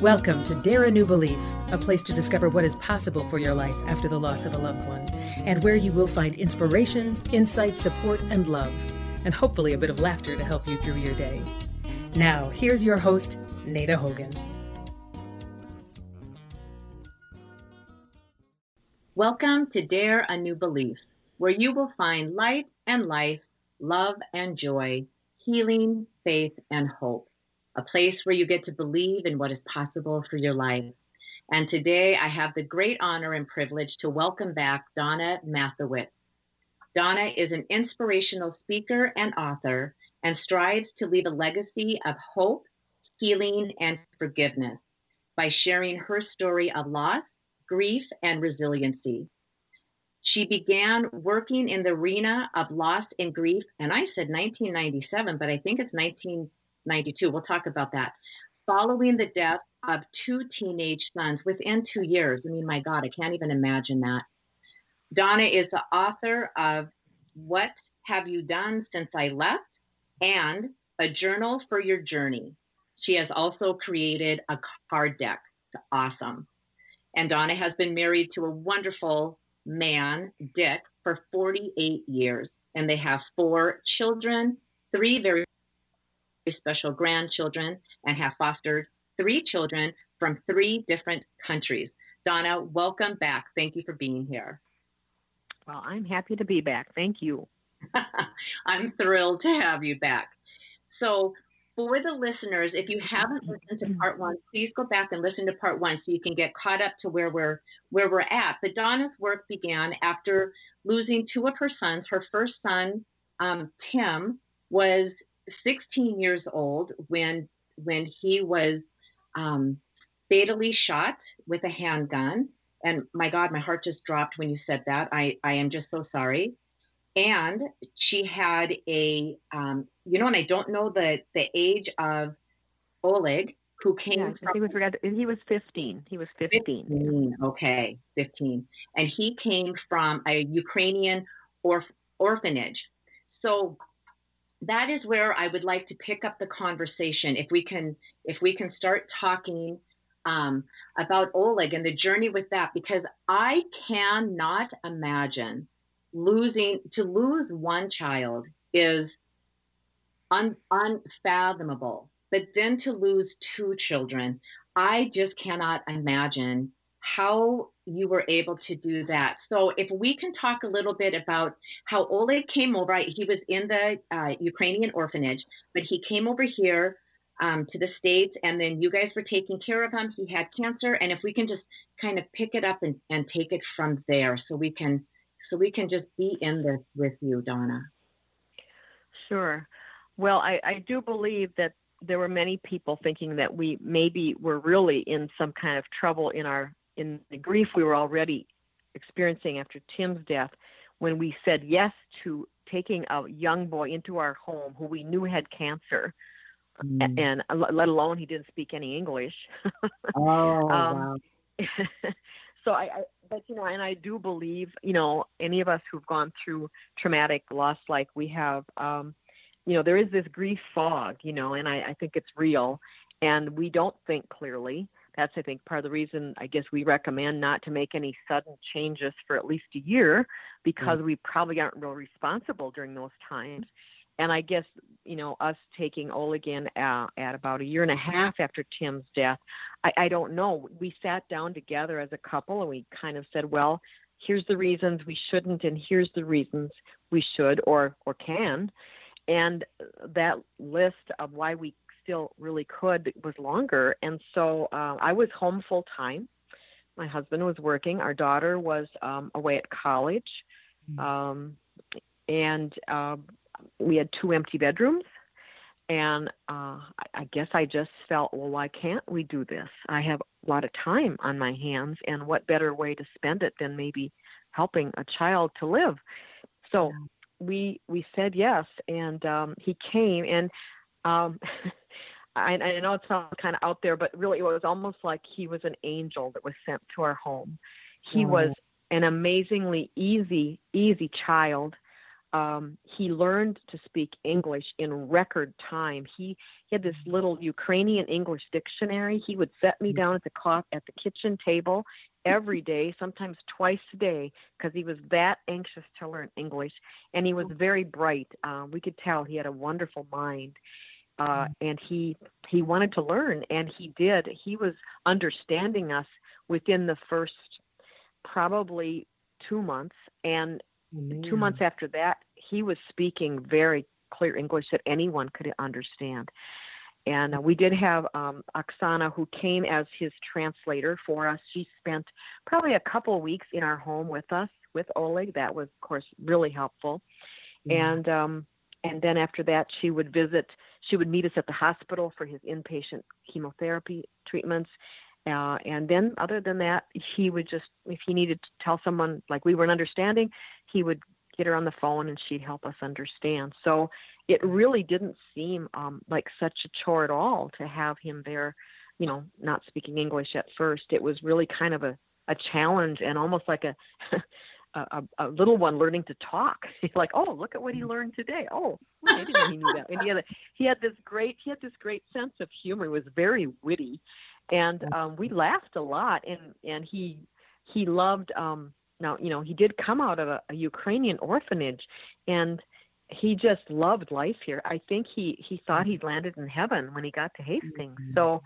Welcome to Dare a New Belief, a place to discover what is possible for your life after the loss of a loved one, and where you will find inspiration, insight, support, and love, and hopefully a bit of laughter to help you through your day. Now, here's your host, Nita Hogan. Welcome to Dare a New Belief, where you will find light and life, love and joy, healing, faith, and hope a place where you get to believe in what is possible for your life. And today I have the great honor and privilege to welcome back Donna Mathewitz. Donna is an inspirational speaker and author and strives to leave a legacy of hope, healing, and forgiveness by sharing her story of loss, grief, and resiliency. She began working in the arena of loss and grief, and I said 1997, but I think it's 1992. We'll talk about that. Following the death of two teenage sons within two years. I mean, my God, I can't even imagine that. Donna is the author of What Have You Done Since I Left and A Journal for Your Journey. She has also created a card deck. It's awesome. And Donna has been married to a wonderful man, Dick, for 48 years. And they have four children, three very special grandchildren and have fostered three children from three different countries. Donna, welcome back. Thank you for being here. Well, I'm happy to be back. Thank you. I'm thrilled to have you back. So, for the listeners, if you haven't listened to part one, please go back and listen to part one so you can get caught up to where we're where we're at. But Donna's work began after losing two of her sons. Her first son, um, Tim, was 16 years old when when he was um, fatally shot with a handgun. And my God, my heart just dropped when you said that. I, I am just so sorry. And she had a, um, you know, and I don't know the the age of Oleg, who came yeah, from. He was, he was 15. He was 15. 15. Okay, 15. And he came from a Ukrainian orf- orphanage. So that is where I would like to pick up the conversation. If we can, if we can start talking um, about Oleg and the journey with that, because I cannot imagine losing to lose one child is un, unfathomable. But then to lose two children, I just cannot imagine how you were able to do that. So, if we can talk a little bit about how Oleg came over, he was in the uh, Ukrainian orphanage, but he came over here um, to the States, and then you guys were taking care of him. He had cancer, and if we can just kind of pick it up and, and take it from there, so we can so we can just be in this with you, Donna. Sure. Well, I, I do believe that there were many people thinking that we maybe were really in some kind of trouble in our in the grief we were already experiencing after Tim's death when we said yes to taking a young boy into our home who we knew had cancer mm. and let alone he didn't speak any English. oh, um, wow. so I, I, but you know, and I do believe, you know, any of us who've gone through traumatic loss like we have, um, you know, there is this grief fog, you know, and I, I think it's real and we don't think clearly that's I think part of the reason I guess we recommend not to make any sudden changes for at least a year because mm we probably aren't real responsible during those times. And I guess you know us taking Oleg in uh, at about a year and a half after Tim's death, I, I don't know. We sat down together as a couple and we kind of said, well, here's the reasons we shouldn't, and here's the reasons we should or or can. And that list of why we still really could was longer. And so uh, I was home full time. My husband was working. Our daughter was um, away at college. Mm-hmm. Um, and uh, we had two empty bedrooms. And uh, I guess I just felt, well, why can't we do this? I have a lot of time on my hands, and what better way to spend it than maybe helping a child to live? So we we said yes, and um, he came. And Um, I, I know it sounds kind of out there, but really it was almost like he was an angel that was sent to our home. He was an amazingly easy, easy child. Um, he learned to speak English in record time. He, he had this little Ukrainian English dictionary. He would set me down at the at the kitchen table every day, sometimes twice a day, because he was that anxious to learn English. And he was very bright. Uh, we could tell he had a wonderful mind uh, and he he wanted to learn, and he did. He was understanding us within the first probably two months, and oh, two months after that, he was speaking very clear English that anyone could understand. And uh, we did have um, Oksana, who came as his translator for us. She spent probably a couple of weeks in our home with us, with Oleg. That was, of course, really helpful. Mm-hmm. And um, and then after that, she would visit she would meet us at the hospital for his inpatient chemotherapy treatments. Uh, and then, other than that, he would just, if he needed to tell someone like we weren't understanding, he would get her on the phone and she'd help us understand. So it really didn't seem um, like such a chore at all to have him there, you know, not speaking English at first. It was really kind of a, a challenge and almost like a a, a, little one learning to talk. Like, oh, look at what he learned today. Oh, he knew that. And he had, a, he had this great he had this great sense of humor. He was very witty, and um, we laughed a lot. And and he he loved. Um, now you know he did come out of a, a Ukrainian orphanage, and he just loved life here. I think he he thought he'd landed in heaven when he got to Hastings. Mm-hmm. So.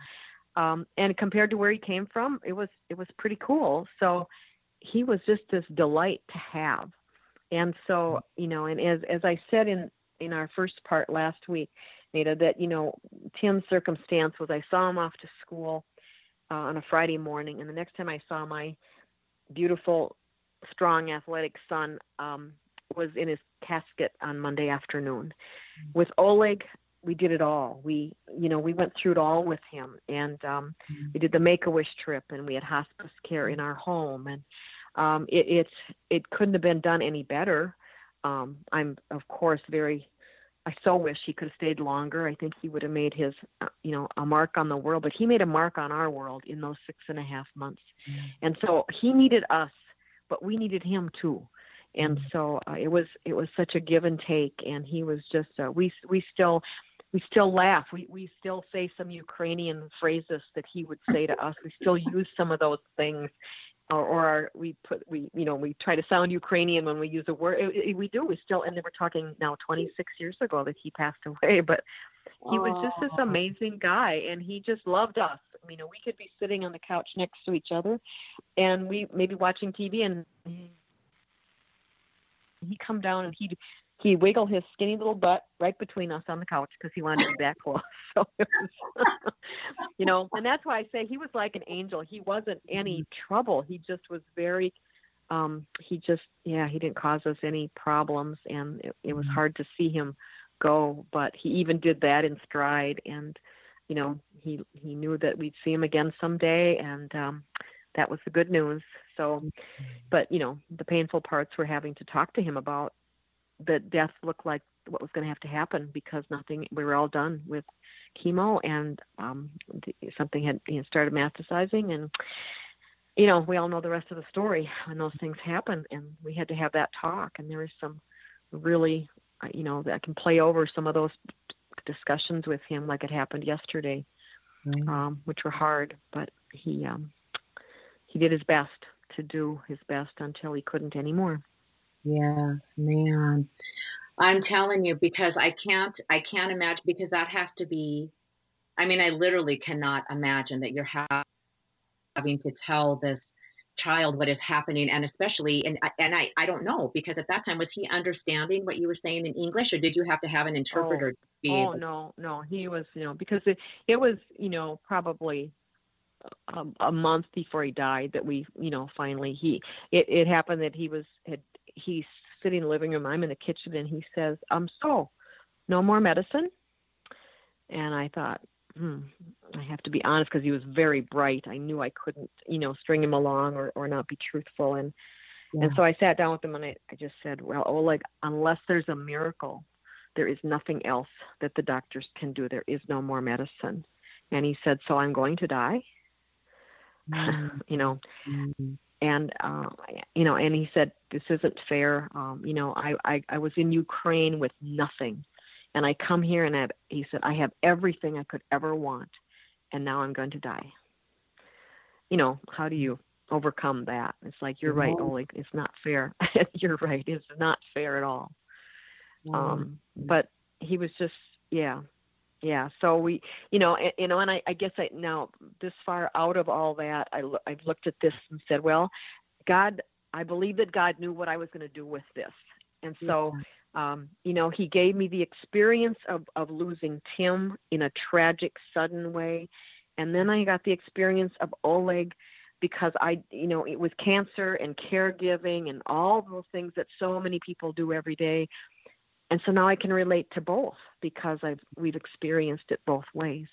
Um, and compared to where he came from, it was it was pretty cool. So he was just this delight to have. And so, you know, and as as I said in in our first part last week, Nita, that you know, Tim's circumstance was I saw him off to school uh, on a Friday morning, and the next time I saw my beautiful, strong, athletic son um, was in his casket on Monday afternoon. Mm-hmm. With Oleg, we did it all. We, you know, we went through it all with him, and um, mm-hmm. we did the Make a Wish trip, and we had hospice care in our home, and um, it, it's it couldn't have been done any better. Um, I'm of course very. I so wish he could have stayed longer. I think he would have made his, uh, you know, a mark on the world. But he made a mark on our world in those six and a half months, mm-hmm. and so he needed us, but we needed him too and mm-hmm. so uh, it was it was such a give and take and he was just uh, we we still we still laugh. We we still say some Ukrainian phrases that he would say to us. We still use some of those things, or, or our, we put we you know we try to sound Ukrainian when we use a word. It, it, we do. We still and we're talking now 26 years ago that he passed away, but he was just this amazing guy, and he just loved us. You know, we could be sitting on the couch next to each other, and we maybe watching TV, and he'd come down and he'd he wiggled his skinny little butt right between us on the couch because he wanted to be that close. So was, you know, and that's why I say he was like an angel. He wasn't any mm-hmm. trouble. He just was very, um, he just, yeah, he didn't cause us any problems, and it, it was mm-hmm. hard to see him go. But he even did that in stride, and you know, he he knew that we'd see him again someday, and um, that was the good news. So, mm-hmm. but you know, the painful parts were having to talk to him about that death looked like what was going to have to happen because nothing we were all done with chemo and um, something had you know, started metastasizing and you know we all know the rest of the story when those things happen and we had to have that talk and there was some really uh, you know that can play over some of those discussions with him like it happened yesterday mm-hmm. um, which were hard but he um, he did his best to do his best until he couldn't anymore Yes, man. I'm telling you because I can't I can't imagine because that has to be I mean I literally cannot imagine that you're having to tell this child what is happening and especially and and I I don't know because at that time was he understanding what you were saying in English or did you have to have an oh, interpreter oh, oh no no he was you know because it, it was you know probably a, a, month before he died that we you know finally he it, it happened that he was had he's sitting in the living room. I'm in the kitchen, and he says, "Um, so, no more medicine." And I thought, hmm, I have to be honest because he was very bright. I knew I couldn't, you know, string him along or, or not be truthful. And yeah. and so I sat down with him and I, I just said, well, Oleg, unless there's a miracle, there is nothing else that the doctors can do. There is no more medicine. And he said, So I'm going to die. Mm. you know, mm. And, uh, you know, and he said, This isn't fair. Um, you know, I, I, I was in Ukraine with nothing. And I come here and I have, he said, I have everything I could ever want. And now I'm going to die. You know, how do you overcome that? It's like, you're right, Oleg. It's not fair. you're right. It's not fair at all. Um, but he was just, yeah, yeah. So we, you know, and, you know, and I, I guess I now this far out of all that, I I've looked at this and said, well, God, I believe that God knew what I was going to do with this, and so. Yeah. Um, you know, he gave me the experience of, of losing Tim in a tragic, sudden way. And then I got the experience of Oleg because I, you know, it was cancer and caregiving and all those things that so many people do every day and so now I can relate to both because I've we've experienced it both ways.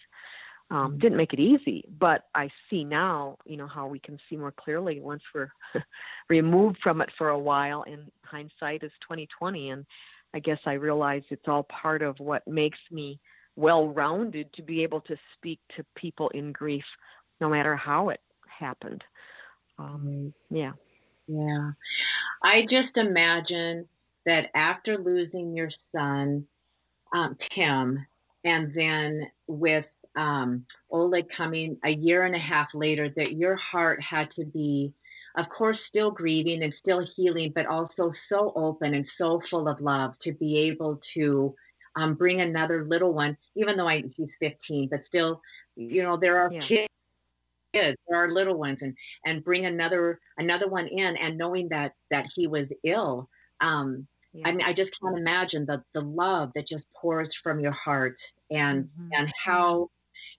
Um, mm-hmm. didn't make it easy, but I see now, you know, how we can see more clearly once we're removed from it for a while. And hindsight is 2020, and I guess I realize it's all part of what makes me well-rounded to be able to speak to people in grief, no matter how it happened. Um, yeah. Yeah. I just imagine that after losing your son, um, Tim, and then with um, Oleg coming a year and a half later, that your heart had to be, of course, still grieving and still healing, but also so open and so full of love to be able to um, bring another little one, even though I, he's 15, but still, you know, there are yeah. kids kids there are little ones and and bring another another one in and knowing that that he was ill um yeah. I mean, I just can't imagine the the love that just pours from your heart and mm-hmm. and how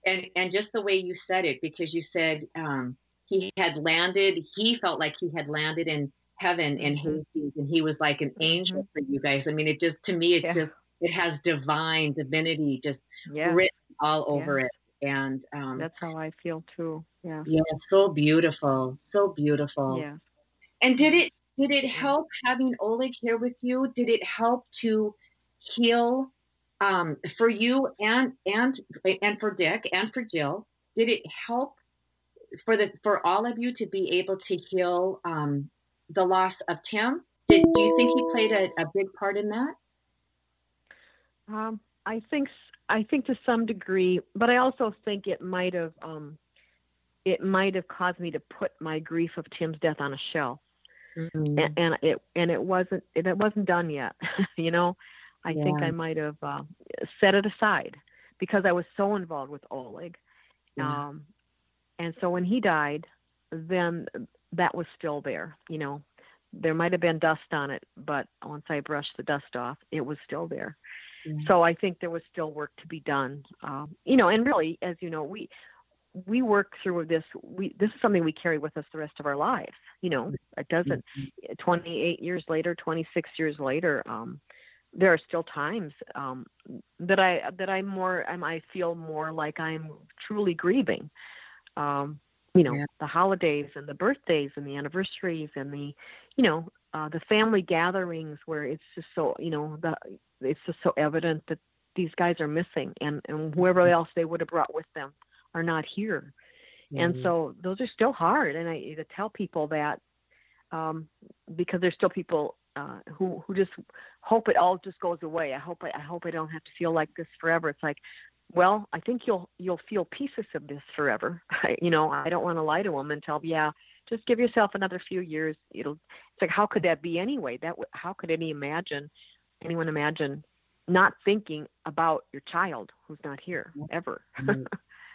and and just the way you said it because you said um, he had landed. He felt like he had landed in heaven in mm-hmm. Hastings, and he was like an angel mm-hmm. for you guys. I mean, it just to me, it's yeah. just it has divine divinity just yeah. written all over it and um, that's how I feel too. Yeah. Yeah, so beautiful, so beautiful. Yeah. And did it did it help having Oleg here with you? Did it help to heal um, for you and and and for Dick and for Jill? Did it help for the for all of you to be able to heal um, the loss of Tim? Did, do you think he played a, a big part in that? Um, I think I think to some degree, but I also think it might have um, it might have caused me to put my grief of Tim's death on a shelf mm-hmm. and, and, it and it wasn't it wasn't done yet. you know, I yeah. think I might have uh, set it aside because I was so involved with Oleg. Yeah. Um, and so when he died, then that was still there. You know, there might have been dust on it, but once I brushed the dust off, it was still there. So I think there was still work to be done. Um, you know, and really, as you know, we we work through this we this is something we carry with us the rest of our lives you know it doesn't mm-hmm. 28 years later 26 years later um there are still times um that i that i'm more I'm, i feel more like i'm truly grieving um you know yeah. the holidays and the birthdays and the anniversaries and the you know uh the family gatherings where it's just so you know the it's just so evident that these guys are missing and and whoever mm-hmm. else they would have brought with them are not here. Mm-hmm. And so those are still hard. And I to tell people that um, because there's still people uh, who who just hope it all just goes away. I hope I, I hope I don't have to feel like this forever. It's like, well, I think you'll you'll feel pieces of this forever. I, you know, I don't want to lie to them and tell them, yeah, just give yourself another few years. It'll. It's like, how could that be anyway? That how could any imagine, anyone imagine, not thinking about your child who's not here ever?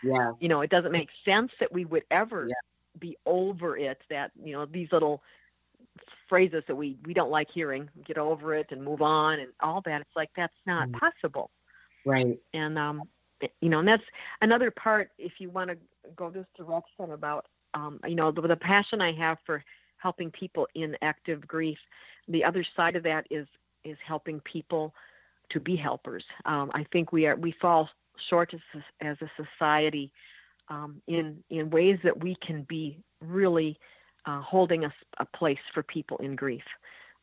Yeah. you know, it doesn't make sense that we would ever yeah. be over it. That you know these little phrases that we we don't like hearing, get over it and move on and all that. It's like that's not mm. possible. Right. And um, you know, and that's another part. If you want to go this direction about, um, you know, the, the passion I have for helping people in active grief, the other side of that is is helping people to be helpers. Um, I think we are we fall short as, as a society um, in in ways that we can be really uh, holding a, a, place for people in grief.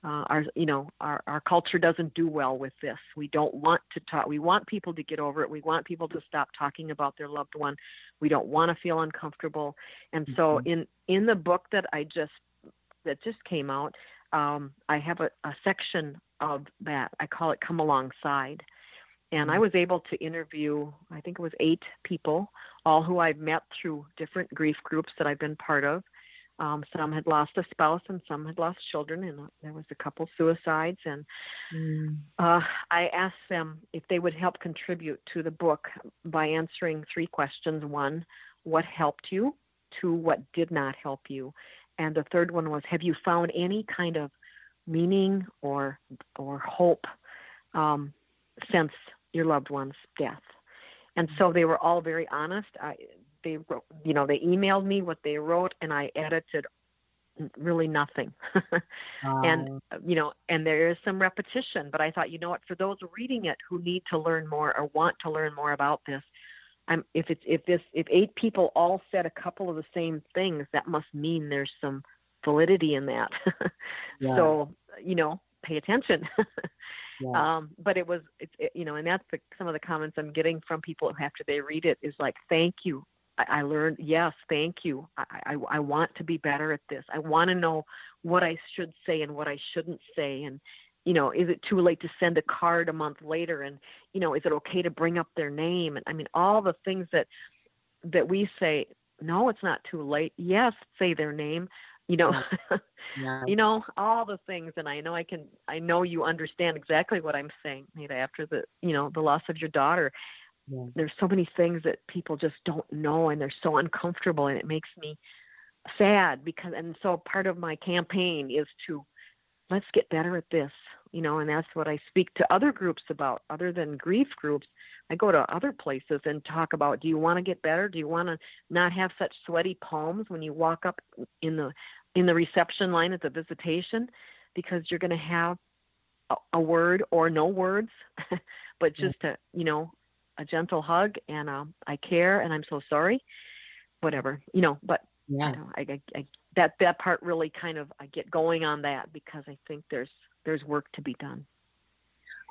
uh, our you know our, our culture doesn't do well with this. We don't want to talk we want people to get over it. We want people to stop talking about their loved one. We don't want to feel uncomfortable. And mm-hmm. so in in the book that i just that just came out um, i have a, a section of that. I call it come alongside and i mm-hmm. was able to interview i think it was eight people all who i've met through different grief groups that i've been part of um, some had lost a spouse and some had lost children, and there was a couple suicides. And mm. uh, I asked them if they would help contribute to the book by answering three questions: one, what helped you? Two, what did not help you? And the third one was, have you found any kind of meaning or or hope um, since your loved one's death? And so they were all very honest. I, they wrote, you know, they emailed me what they wrote, and I edited really nothing. um, and you know, and there is some repetition, but I thought, you know what, for those reading it who need to learn more or want to learn more about this, I'm if it's if this if eight people all said a couple of the same things, that must mean there's some validity in that. yeah. So, you know, pay attention. yeah. um, but it was, it's, it, you know, and that's the, some of the comments I'm getting from people after they read it is like, thank you. I, learned, yes, thank you. I, I, I want to be better at this. I want to know what I should say and what I shouldn't say. And, you know, is it too late to send a card a month later? And, you know, is it okay to bring up their name? And I mean, all the things that, that we say, no, it's not too late. Yes, say their name. You know, yeah. you know all the things, and I know I can. I know you understand exactly what I'm saying, Nita. After the, you know, the loss of your daughter, yeah. there's so many things that people just don't know and they're so uncomfortable and it makes me sad because and so part of my campaign is to let's get better at this you know and that's what i speak to other groups about other than grief groups i go to other places and talk about do you want to get better do you want to not have such sweaty palms when you walk up in the in the reception line at the visitation because you're going to have a, a word or no words but just a, you know a gentle hug and um, I care and I'm so sorry, whatever, you know. But yes. you know, I, I, I, that that part really kind of I get going on that because I think there's there's work to be done.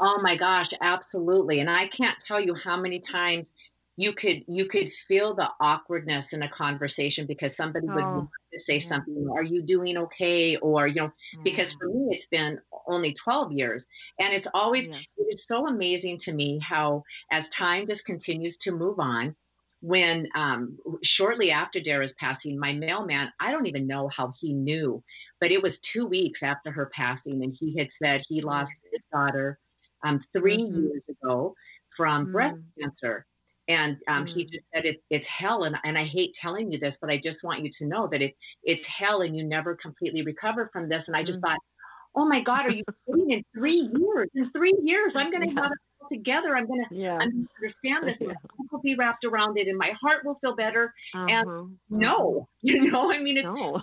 Oh my gosh, absolutely. And I can't tell you how many times you could you could feel the awkwardness in a conversation because somebody would oh, say something are you doing okay or you know because for me it's been only 12 years and it's always yeah. it's so amazing to me how as time just continues to move on when um, shortly after Dara's passing, my mailman, I don't even know how he knew, but it was two weeks after her passing, and he had said he lost his daughter um, 3 mm-hmm. years ago from mm-hmm. breast cancer. And um, mm. he just said it, it's hell. And, and I hate telling you this, but I just want you to know that it, it's hell and you never completely recover from this. And I just mm. thought, oh my God, are you kidding? In three years, in three years, I'm going to yeah. have it all together. I'm going to understand this. Yeah. My will be wrapped around it and my heart will feel better. Uh-huh. And no, you know, I mean, it's no.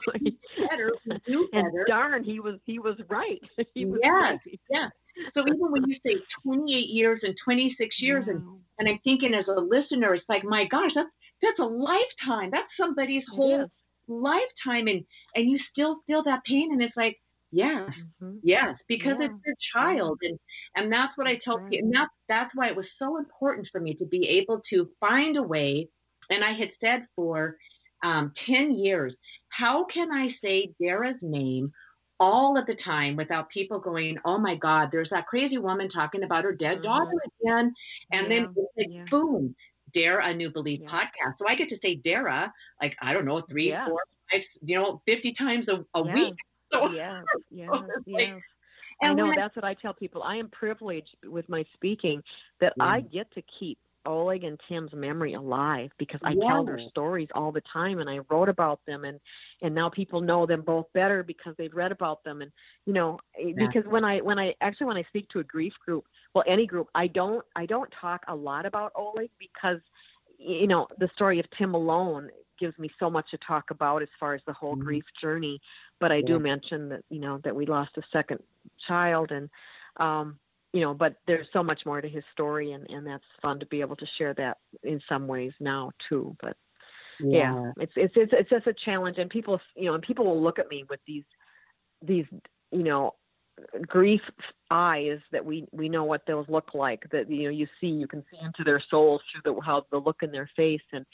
better. do better. And darn, he was, he was right. He was yes, right. yes. So even when you say 28 years and 26 years, and and I'm thinking as a listener, it's like, my gosh, that's that's a lifetime. That's somebody's whole lifetime, and and you still feel that pain, and it's like, yes, mm-hmm. yes, because yeah. it's your child, and and that's what I tell right. people, and that that's why it was so important for me to be able to find a way. And I had said for um, 10 years, how can I say Dara's name all of the time without people going, oh my God, there's that crazy woman talking about her dead mm-hmm. daughter again. And yeah, then like, yeah. boom, Dare a New Belief yeah. podcast. So I get to say Dara, like, I don't know, three, four, five, you know, 50 times a, a week. So, yeah, yeah, yeah. I know that's what I tell people. I am privileged with my speaking that I get to keep Oleg and Tim's memory alive because I tell their stories all the time and I wrote about them and and now people know them both better because they've read about them and you know eh, yeah. because when I when I actually when I speak to a grief group well any group I don't I don't talk a lot about Oleg because you know the story of Tim alone gives me so much to talk about as far as the whole mm-hmm. grief journey but I yeah. do mention that you know that we lost a second child and um you know, but there's so much more to his story, and and that's fun to be able to share that in some ways now too. But yeah, yeah it's, it's it's it's just a challenge, and people, you know, and people will look at me with these these you know grief eyes that we we know what those look like that you know you see you can see into their souls through the how the look in their face and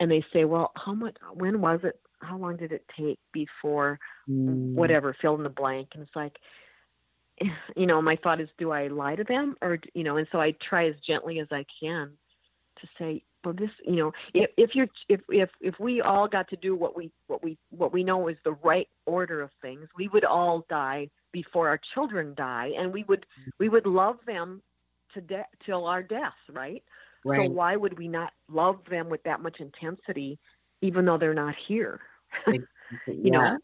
and they say well how much when was it how long did it take before mm. whatever fill in the blank and it's like you know my thought is do i lie to them or you know and so i try as gently as i can to say well this you know if, if you're if if if we all got to do what we what we what we know is the right order of things we would all die before our children die and we would mm. we would love them to death till our death. right? right so why would we not love them with that much intensity even though they're not here you yeah. know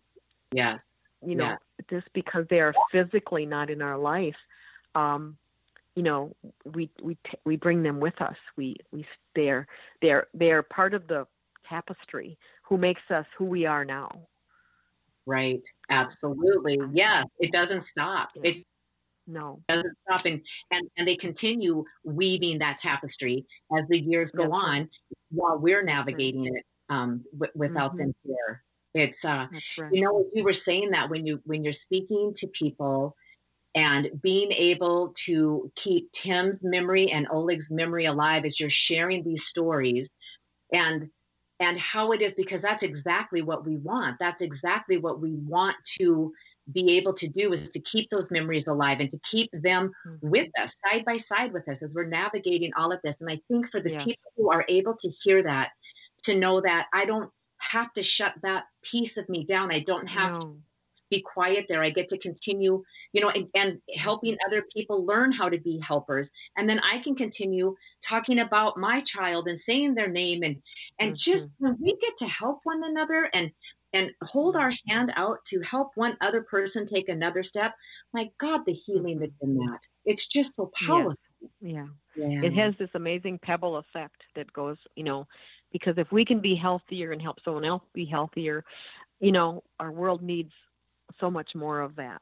yes you know just because they are physically not in our life um you know we we we bring them with us. We we they're they're they're part of the tapestry who makes us who we are now. Right. Absolutely. Yeah. It doesn't stop. It no. doesn't stop. And, and and they continue weaving that tapestry as the years go on while we're navigating it um w- without mm-hmm. them here it's uh right. you know you were saying that when you when you're speaking to people and being able to keep Tim's memory and Oleg's memory alive as you're sharing these stories and and how it is because that's exactly what we want that's exactly what we want to be able to do is to keep those memories alive and to keep them mm-hmm. with us side by side with us as we're navigating all of this and i think for the yeah. people who are able to hear that to know that i don't have to shut that piece of me down i don't have no. to be quiet there. I get to continue, you know, and, and, helping other people learn how to be helpers. And then I can continue talking about my child and saying their name and and mm-hmm. just when we get to help one another and and hold our hand out to help one other person take another step, my God, the healing that's in that. It's just so powerful. Yeah. yeah. yeah. It has this amazing pebble effect that goes, you know, because if we can be healthier and help someone else be healthier, you know, our world needs so much more of that.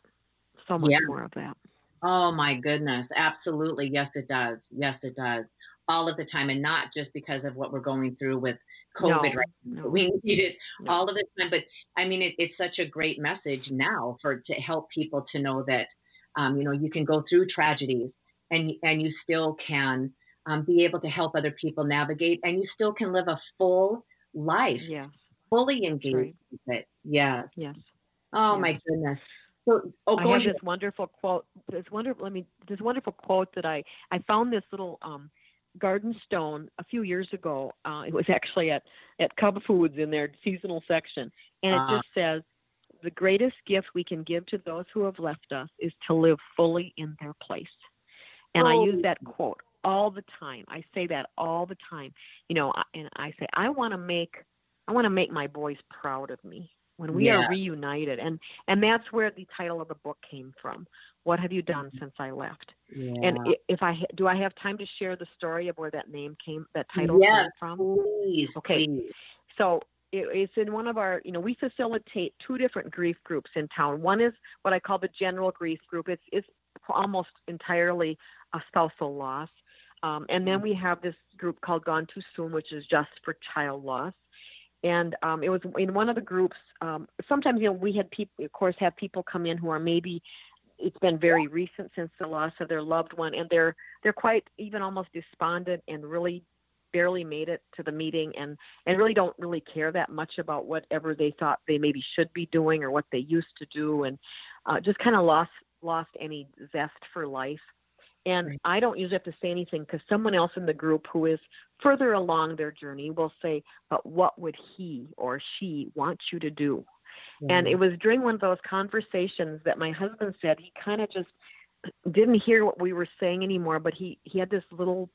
So much yeah. more of that. Oh my goodness. Absolutely. Yes, it does. Yes, it does. All of the time. And not just because of what we're going through with COVID no, right no. We need it no. all of the time. But I mean, it, it's such a great message now for to help people to know that, um, you know, you can go through tragedies and, and you still can um, be able to help other people navigate and you still can live a full life. Yeah. Fully engaged right. with it. Yes. Yes. Oh yeah. my goodness. So, oh, I have ahead. this wonderful quote. This wonderful. Let me. This wonderful quote that I I found this little um, garden stone a few years ago. Uh, it was actually at at Cub Foods in their seasonal section, and it uh just says, "The greatest gift we can give to those who have left us is to live fully in their place." And oh. I use that quote all the time. I say that all the time. You know, and I say I want to make I want to make my boys proud of me when we yeah. are reunited and and that's where the title of the book came from what have you done mm-hmm. since i left yeah. and if i do i have time to share the story of where that name came that title yes, came from please okay please. so it, it's in one of our you know we facilitate two different grief groups in town one is what i call the general grief group it's it's almost entirely a spousal loss um, and then we have this group called gone too soon which is just for child loss and um, it was in one of the groups. Um, sometimes, you know, we had people, of course, have people come in who are maybe it's been very recent since the loss of their loved one, and they're they're quite even almost despondent and really barely made it to the meeting and and really don't really care that much about whatever they thought they maybe should be doing or what they used to do, and uh, just kind of lost lost any zest for life. And right. I don't usually have to say anything because someone else in the group who is further along their journey will say, But what would he or she want you to do? Mm-hmm. And it was during one of those conversations that my husband said he kind of just didn't hear what we were saying anymore, but he, he had this little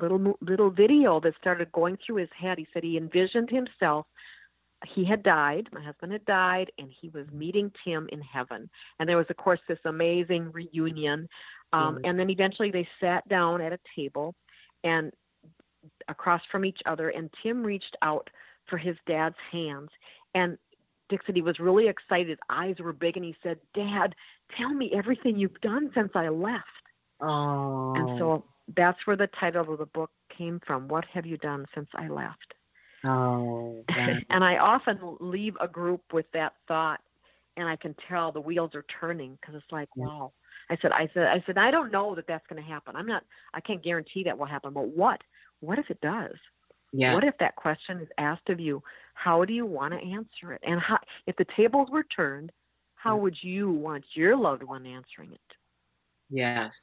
little little video that started going through his head. He said he envisioned himself he had died, my husband had died, and he was meeting Tim in heaven. And there was, of course, this amazing reunion. Um, And then eventually they sat down at a table, and across from each other, and Tim reached out for his dad's hands. And he was really excited. His eyes were big, and he said, Dad, tell me everything you've done since I left. Oh. And so that's where the title of the book came from. What have you done since I left? Oh. and I often leave a group with that thought and I can tell the wheels are turning because it's like, wow. I said, I said, I said, I don't know that that's going to happen. I'm not, I can't guarantee that will happen, but what? What if it does? Yeah. What if that question is asked of you? How do you want to answer it? And how, if the tables were turned, how would you want your loved one answering it? Yes,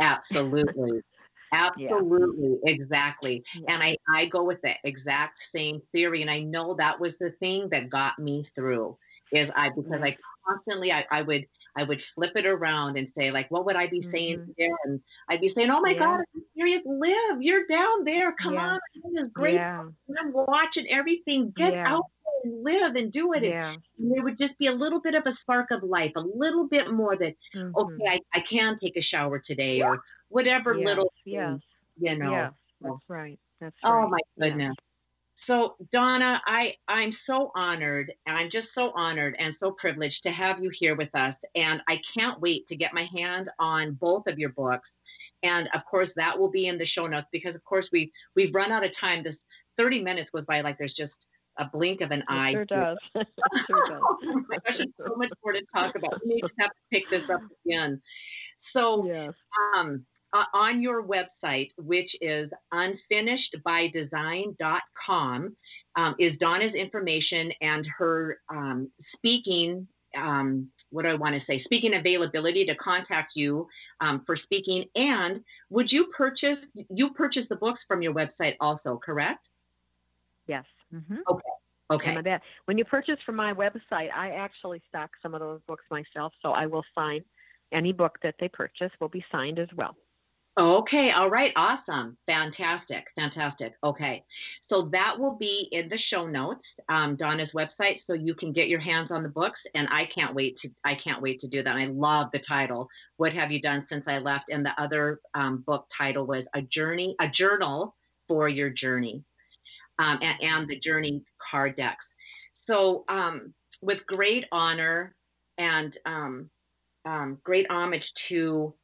absolutely. Absolutely, yeah. exactly. Yeah. And I, I go with the exact same theory. And I know that was the thing that got me through is I because I constantly I, I would I would flip it around and say like what would I be saying mm-hmm. there and I'd be saying oh my yeah. god I'm serious live you're down there come yeah. on this great yeah. I'm watching everything get out and live and do it yeah. and, there would just be a little bit of a spark of life a little bit more that mm-hmm. okay I, I can take a shower today or whatever little yes. you know yes. that's right that's oh my goodness so Donna, I I'm so honored and I'm just so honored and so privileged to have you here with us and I can't wait to get my hand on both of your books. And of course that will be in the show notes because of course we we've run out of time. This 30 minutes goes by like there's just a blink of an it eye. Sure does. sure does. oh my gosh, there's so much more to talk about. We just have to pick this up again. So yes. um uh, on your website, which is unfinishedbydesign.com, um, is Donna's information and her um, speaking. Um, what do I want to say? Speaking availability to contact you um, for speaking. And would you purchase? You purchase the books from your website also, correct? Yes. Mm-hmm. Okay. Okay. When you purchase from my website, I actually stock some of those books myself, so I will sign any book that they purchase will be signed as well. Okay, all right, awesome, fantastic, fantastic. Okay, so that will be in the show notes, um, Donna's website, so you can get your hands on the books. And I can't wait to, I can't wait to do that. I love the title. What have you done since I left? And the other um, book title was a journey, a journal for your journey, um, and, and, the journey card decks. So, um, with great honor and um, um, great homage to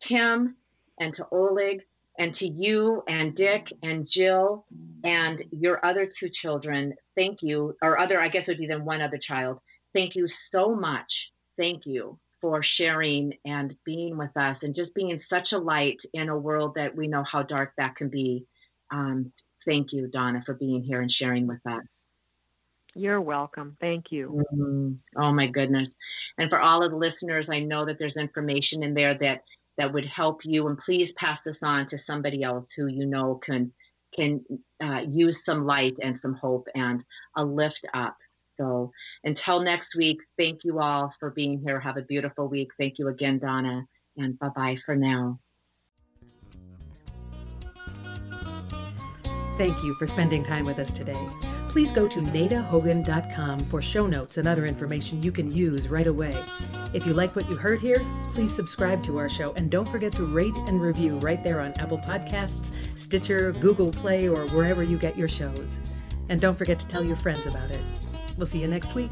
Tim and to Oleg and to you and Dick and Jill and your other two children. Thank you, or other, I guess would be then one other child. Thank you so much. Thank you for sharing and being with us and just being such a light in a world that we know how dark that can be. Um, thank you, Donna, for being here and sharing with us. You're welcome. Thank you. Mm-hmm. Oh, my goodness. And for all of the listeners, I know that there's information in there that that would help you and please pass this on to somebody else who you know can can uh, use some light and some hope and a lift up. So until next week thank you all for being here. Have a beautiful week. Thank you again donna and bye bye for now. Thank you for spending time with us today please go to nitahogan.com for show notes and other information you can use right away. If you like what you heard here, please subscribe to our show and don't forget to rate and review right there on Apple Podcasts, Stitcher, Google Play, or wherever you get your shows. And don't forget to tell your friends about it. We'll see you next week.